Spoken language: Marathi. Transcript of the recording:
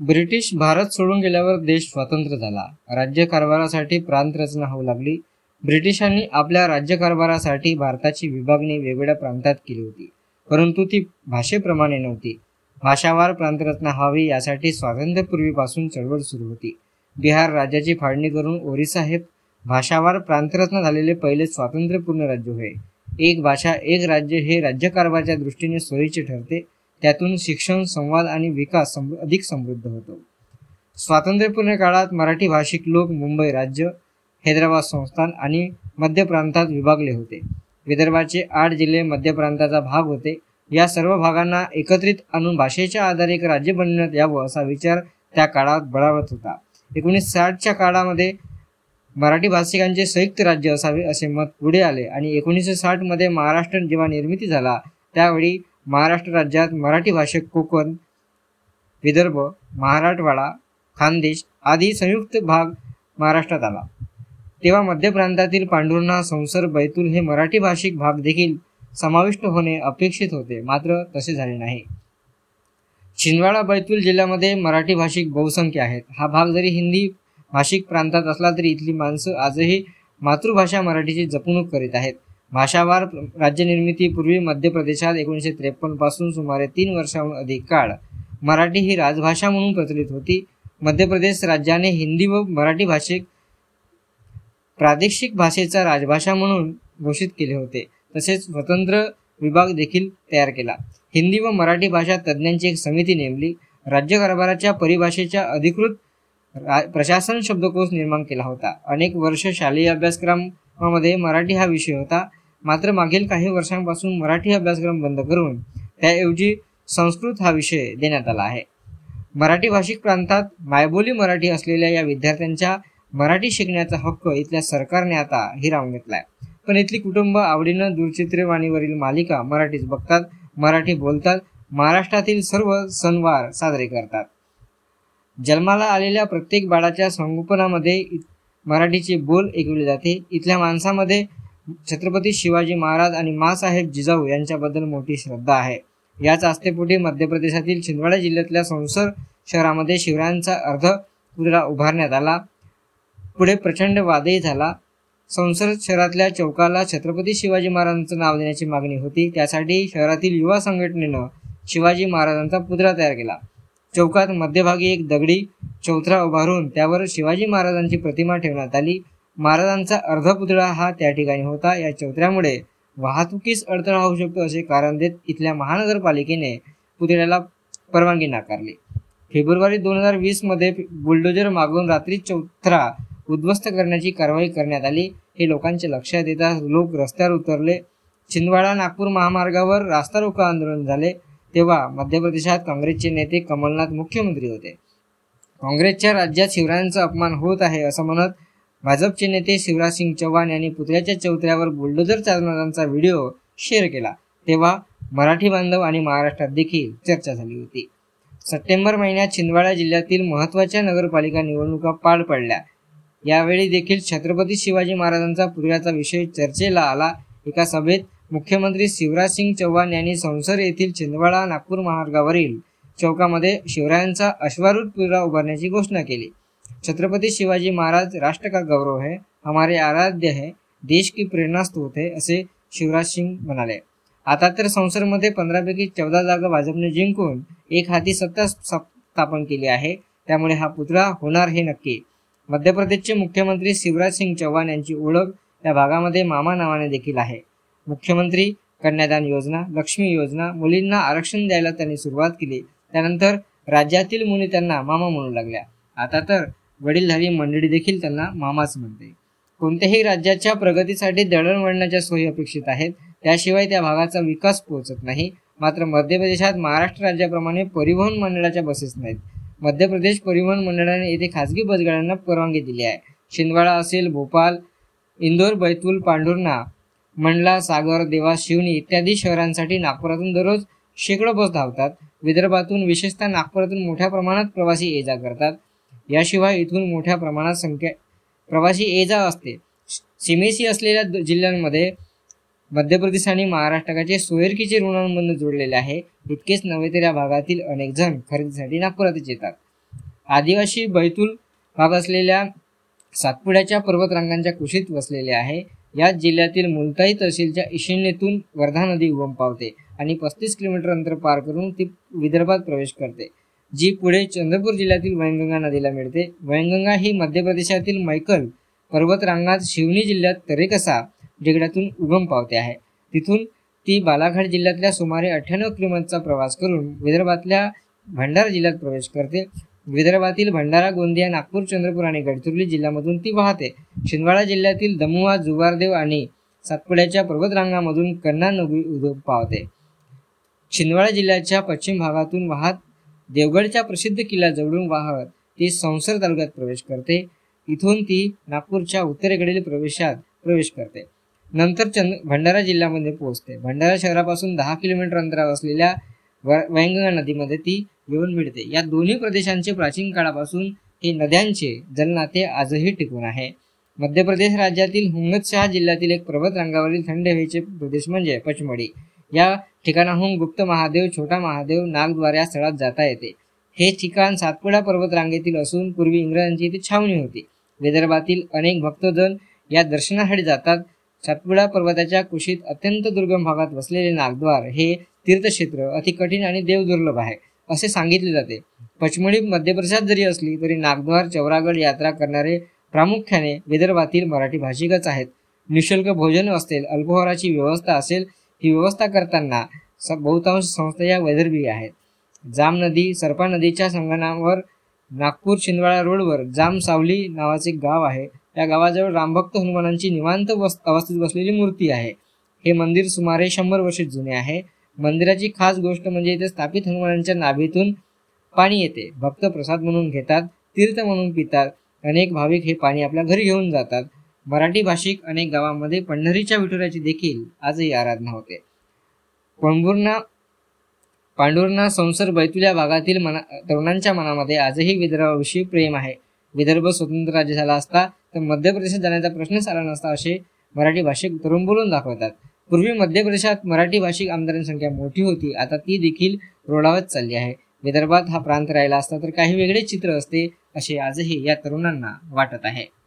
ब्रिटिश भारत सोडून गेल्यावर देश स्वतंत्र झाला. राज्यकारभारासाठी प्रांत रचना होऊ लागली. ब्रिटिशांनी आपल्या राज्यकारभारासाठी भारताची विभागणी वेगवेगळ्या प्रांतात केली होती. परंतु ती भाषेप्रमाणे नव्हती. भाषावार प्रांतरचना व्हावी यासाठी स्वातंत्र्यपूर्वीपासून चळवळ सुरू होती. बिहार राज्याची फाळणी करून ओरिसा हे भाषावार प्रांतरचना झालेले पहिले स्वातंत्र्यपूर्ण राज्य होय. एक भाषा एक राज्य हे राज्यकारभाराच्या दृष्टीने सोयीचे ठरते. त्यातून शिक्षण संवाद आणि विकास सम अधिक समृद्ध होतो. स्वातंत्र्यपूर्ण काळात मराठी भाषिक लोक मुंबई राज्य हैदराबाद संस्थान आणि मध्य प्रांतात विभागले होते. विदर्भाचे आठ जिल्हे मध्य प्रांताचा भाग होते. या सर्व भागांना एकत्रित आणून भाषेच्या आधारे एक राज्य बनवण्यात यावं असा विचार त्या काळात बळावत होता. एकोणीस साठच्या काळामध्ये मराठी भाषिकांचे संयुक्त राज्य असावे असे मत पुढे आले आणि एकोणीसशे साठमध्ये महाराष्ट्र जेव्हा निर्मिती झाला त्यावेळी महाराष्ट्र राज्यात मराठी भाषिक कोकण विदर्भ महाराठवाडा खानदेश आदी संयुक्त भाग महाराष्ट्रात आला. तेव्हा मध्य प्रांतातील पांडुरणा संसर बैतूल हे मराठी भाषिक भाग देखील समाविष्ट होणे अपेक्षित होते मात्र तसे झाले नाही. छिंदवाडा बैतूल जिल्ह्यामध्ये मराठी भाषिक बहुसंख्य आहेत. हा भाग जरी हिंदी भाषिक प्रांतात असला तरी इथली माणसं आजही मातृभाषा मराठीची जपणूक करीत आहेत. भाषावार राज्यनिर्मितीपूर्वी मध्य प्रदेशात एकोणीसशे त्रेपन्नपासून सुमारे तीन वर्षाहून अधिक काळ मराठी ही राजभाषा म्हणून प्रचलित होती. मध्य प्रदेश राज्याने हिंदी व मराठी भाषिक प्रादेशिक भाषेचा राजभाषा म्हणून घोषित केले होते. तसेच स्वतंत्र विभाग देखील तयार केला. हिंदी व मराठी भाषा तज्ज्ञांची एक समिती नेमली. राज्यकारभाराच्या परिभाषेच्या अधिकृत प्रशासन शब्दकोश निर्माण केला होता. अनेक वर्ष शालेय अभ्यासक्रमामध्ये मराठी हा विषय होता. मात्र मागील काही वर्षांपासून मराठी अभ्यासक्रम बंद करून त्याऐवजी संस्कृत हा विषय देण्यात आला आहे. मराठी भाषिक प्रांतात मायबोली मराठी असलेल्या या विद्यार्थ्यांच्या मराठी शिकण्याचा हक्क इथल्या सरकारने आता हिरावून घेतलाय. पण इथली कुटुंब आवडीनं दूरचित्रवाणीवरील मालिका मराठीच बघतात मराठी बोलतात महाराष्ट्रातील सर्व सणवार साजरे करतात. जन्माला आलेल्या प्रत्येक बाळाच्या संगोपनामध्ये मराठीचे बोल ऐकवले जाते. इथल्या माणसामध्ये छत्रपती शिवाजी महाराज आणि मासाहेब जिजाऊ यांच्याबद्दल मोठी श्रद्धा आहे. याच आस्थेपोटी मध्य प्रदेशातील छिंदवाडा जिल्ह्यातल्या संसर शहरामध्ये शिवरायांचा अर्ध पुतळा उभारण्यात आला. पुढे प्रचंड वादही झाला. संसद शहरातल्या चौकाला छत्रपती शिवाजी महाराजांचं नाव देण्याची मागणी होती. त्यासाठी शहरातील युवा संघटनेनं शिवाजी महाराजांचा पुतळा तयार केला. चौकात मध्यभागी एक दगडी चौथरा उभारून त्यावर शिवाजी महाराजांची प्रतिमा ठेवण्यात आली. महाराजांचा अर्धपुतळा हा त्या ठिकाणी होता. या चौथऱ्यामुळे वाहतुकीस अडथळा होऊ शकतो असे कारण देत इथल्या महानगरपालिकेने पुतळ्याला परवानगी नाकारली. फेब्रुवारी दोन हजार वीसमध्ये बुलडोजर मागून रात्री चौथरा उद्ध्वस्त करण्याची कारवाई करण्यात आली. हे लोकांचे लक्षात येता लोक रस्त्यावर उतरले. छिंदवाडा नागपूर महामार्गावर रास्ता रोको आंदोलन झाले. तेव्हा मध्य प्रदेशात काँग्रेसचे नेते कमलनाथ मुख्यमंत्री होते. काँग्रेसच्या राज्यात शिवरायांचा अपमान होत आहे असं म्हणत भाजपचे नेते शिवराज सिंग चौहान यांनी पुतळ्याच्या चौथऱ्यावर बुलडोजर चालवणाऱ्यांचा व्हिडिओ शेअर केला. तेव्हा मराठी बांधव आणि महाराष्ट्रात देखील चर्चा झाली होती. सप्टेंबर महिन्यात छिंदवाडा जिल्ह्यातील महत्त्वाच्या नगरपालिका निवडणुका पार पडल्या. यावेळी देखील छत्रपती शिवाजी महाराजांचा पुतळ्याचा विषय चर्चेला आला. एका सभेत मुख्यमंत्री शिवराज सिंग चौहान यांनी संसर येथील छिंदवाडा नागपूर मार्गावरील चौकामध्ये शिवरायांचा अश्वारूढ पुतळा उभारण्याची घोषणा केली. छत्रपती शिवाजी महाराज राष्ट्र का गौरव है? हमारे आराध्य है देश की प्रेरणा स्त्रोत है असे शिवराज सिंग म्हणाले. आता तर संसदमध्ये पंधरापैकी चौदा जागा भाजपने जिंकून एक हाती सत्ता स्थापन केली आहे. त्यामुळे हा पुतळा होणार हे नक्की. मध्य प्रदेशचे मुख्यमंत्री शिवराज सिंग चौहान यांची ओळख या भागामध्ये मामा नावाने देखील आहे. मुख्यमंत्री कन्यादान योजना लक्ष्मी योजना मुलींना आरक्षण द्यायला त्यांनी सुरुवात केली. त्यानंतर राज्यातील मुली त्यांना मामा म्हणू लागल्या. आता तर वडीलधारी मंडळी देखील त्यांना मामाच म्हणते. कोणत्याही राज्याच्या प्रगतीसाठी दळणवळणाच्या सोयी अपेक्षित आहेत. त्याशिवाय त्या भागाचा विकास पोहोचत नाही. मात्र मध्य प्रदेशात महाराष्ट्र राज्याप्रमाणे परिवहन मंडळाच्या बसेस नाहीत. मध्य प्रदेश परिवहन मंडळाने येथे खासगी बसगाड्यांना परवानगी दिली आहे. छिंदवाडा असेल भोपाल इंदोर बैतूल पांढुर्णा मंडला सागर देवास शिवनी इत्यादी शहरांसाठी नागपुरातून दररोज शेकडो बस धावतात. विदर्भातून विशेषतः नागपुरातून मोठ्या प्रमाणात प्रवासी ये जा करतात. याशिवाय इथून मोठ्या प्रमाणात संख्या प्रवासी ये जा असते. सीमेसी असलेल्या जिल्ह्यांमध्ये मध्य प्रदेश आणि महाराष्ट्राचे सोयरकीचे ऋणांबंध जोडलेले आहे. इतकेच नव्हे तर या भागातील अनेक जण खरेदीसाठी नागपुरातच येतात. आदिवासी बैतूल भाग असलेल्या सातपुड्याच्या पर्वतरांगांच्या कुशीत वसलेले आहे. या जिल्ह्यातील मुलताई तहसीलच्या ईशान्येतून वर्धा नदी उगम पावते आणि पस्तीस किलोमीटर अंतर पार करून ती विदर्भात प्रवेश करते. जी पुढे चंद्रपूर जिल्ह्यातील वैनगंगा नदीला मिळते. वैनगंगा ही मध्य प्रदेशातील मैकल पर्वतरांगात शिवनी जिल्ह्यात तरेकसा डेगडातून उगम पावते आहे. तिथून ती बालाघाट जिल्ह्यातल्या सुमारे अठ्ठ्याण्णव किलोमीटरचा प्रवास करून विदर्भातल्या भंडारा जिल्ह्यात प्रवेश करते. विदर्भातील भंडारा गोंदिया नागपूर चंद्रपूर आणि गडचिरोली जिल्ह्यामधून ती वाहते. छिंदवाडा जिल्ह्यातील दमुआ जुवारदेव आणि सातपुड्याच्या पर्वतरांगामधून कन्ना नदी उगम पावते. छिंदवाडा जिल्ह्याच्या पश्चिम भागातून वाहत देवगडच्या प्रसिद्ध किल्ला जवळून वाहत ती संसर तालुक्यात प्रवेश करते. इथून ती नागपूरच्या उत्तरेकडील प्रवेशात प्रवेश करते. नंतर चंद भंडारा जिल्ह्यामध्ये पोहोचते. भंडारा शहरापासून दहा किलोमीटर अंतरावर असलेल्या वैंगंगा नदीमध्ये ती येऊन मिळते या दोन्ही प्रदेशांचे प्राचीन काळापासून हे नद्यांचे जलनाते आजही टिकून आहे. मध्य प्रदेश राज्यातील हुंगतशहा जिल्ह्यातील एक पर्वत रांगावरील थंड हवेचे प्रदेश म्हणजे पचमढी. या ठिकाणाहून गुप्त महादेव छोटा महादेव नागद्वार या स्थळात जाता येते. हे ठिकाण सातपुडा पर्वत रांगेतील असून पूर्वी इंग्रजांची इथे छावणी होती. विदर्भातील अनेक भक्तजन या दर्शनासाठी जातात. सातपुडा पर्वताच्या कुशीत अत्यंत दुर्गम भागात वसलेले नागद्वार हे तीर्थक्षेत्र अति कठीण आणि देवदुर्लभ आहे असे सांगितले जाते. पचमणी मध्यप्रसाद जरी असली तरी नागद्वार चौरागड यात्रा करणारे प्रामुख्याने विदर्भातील मराठी भाषिकच आहेत. निशुल्क भोजन असेल अल्पोहाराची व्यवस्था असेल ही व्यवस्था करताना बहुतांश संस्था या वैदर्भी आहेत. जाम नदी सरपा नदीच्या संगणावर नागपूर छिंदवाडा रोडवर जाम सावली नावाचे गाव आहे. या गावाजवळ रामभक्त हनुमानांची निवांत अवस्थेत बसलेली मूर्ती आहे. हे मंदिर सुमारे शंभर वर्ष जुने आहे. मंदिराची खास गोष्ट म्हणजे इथे स्थापित हनुमानांच्या नाभीतून पाणी येते. भक्त प्रसाद म्हणून घेतात तीर्थ म्हणून पितात. अनेक भाविक हे पाणी आपल्या घरी घेऊन जातात. मराठी भाषिक अनेक गावांमध्ये पंढरीच्या विठुराची देखील आजही आराधना होते. पंढूरना पांडुरना संसर बैतुल्या भागातील मना तरुणांच्या मनामध्ये आजही विदर्भाविषयी प्रेम आहे. विदर्भ स्वतंत्र राज्य झाला असता तर मध्य प्रदेशात जाण्याचा प्रश्नच आला नसता असे मराठी भाषिक तरुण बोलून दाखवतात. पूर्वी मध्य प्रदेशात मराठी भाषिक आमदारांची संख्या मोठी होती. आता ती देखील रोडावत चालली आहे. विदर्भात हा प्रांत राहिला असता तर काही वेगळे चित्र असते असे आजही या तरुणांना वाटत आहे.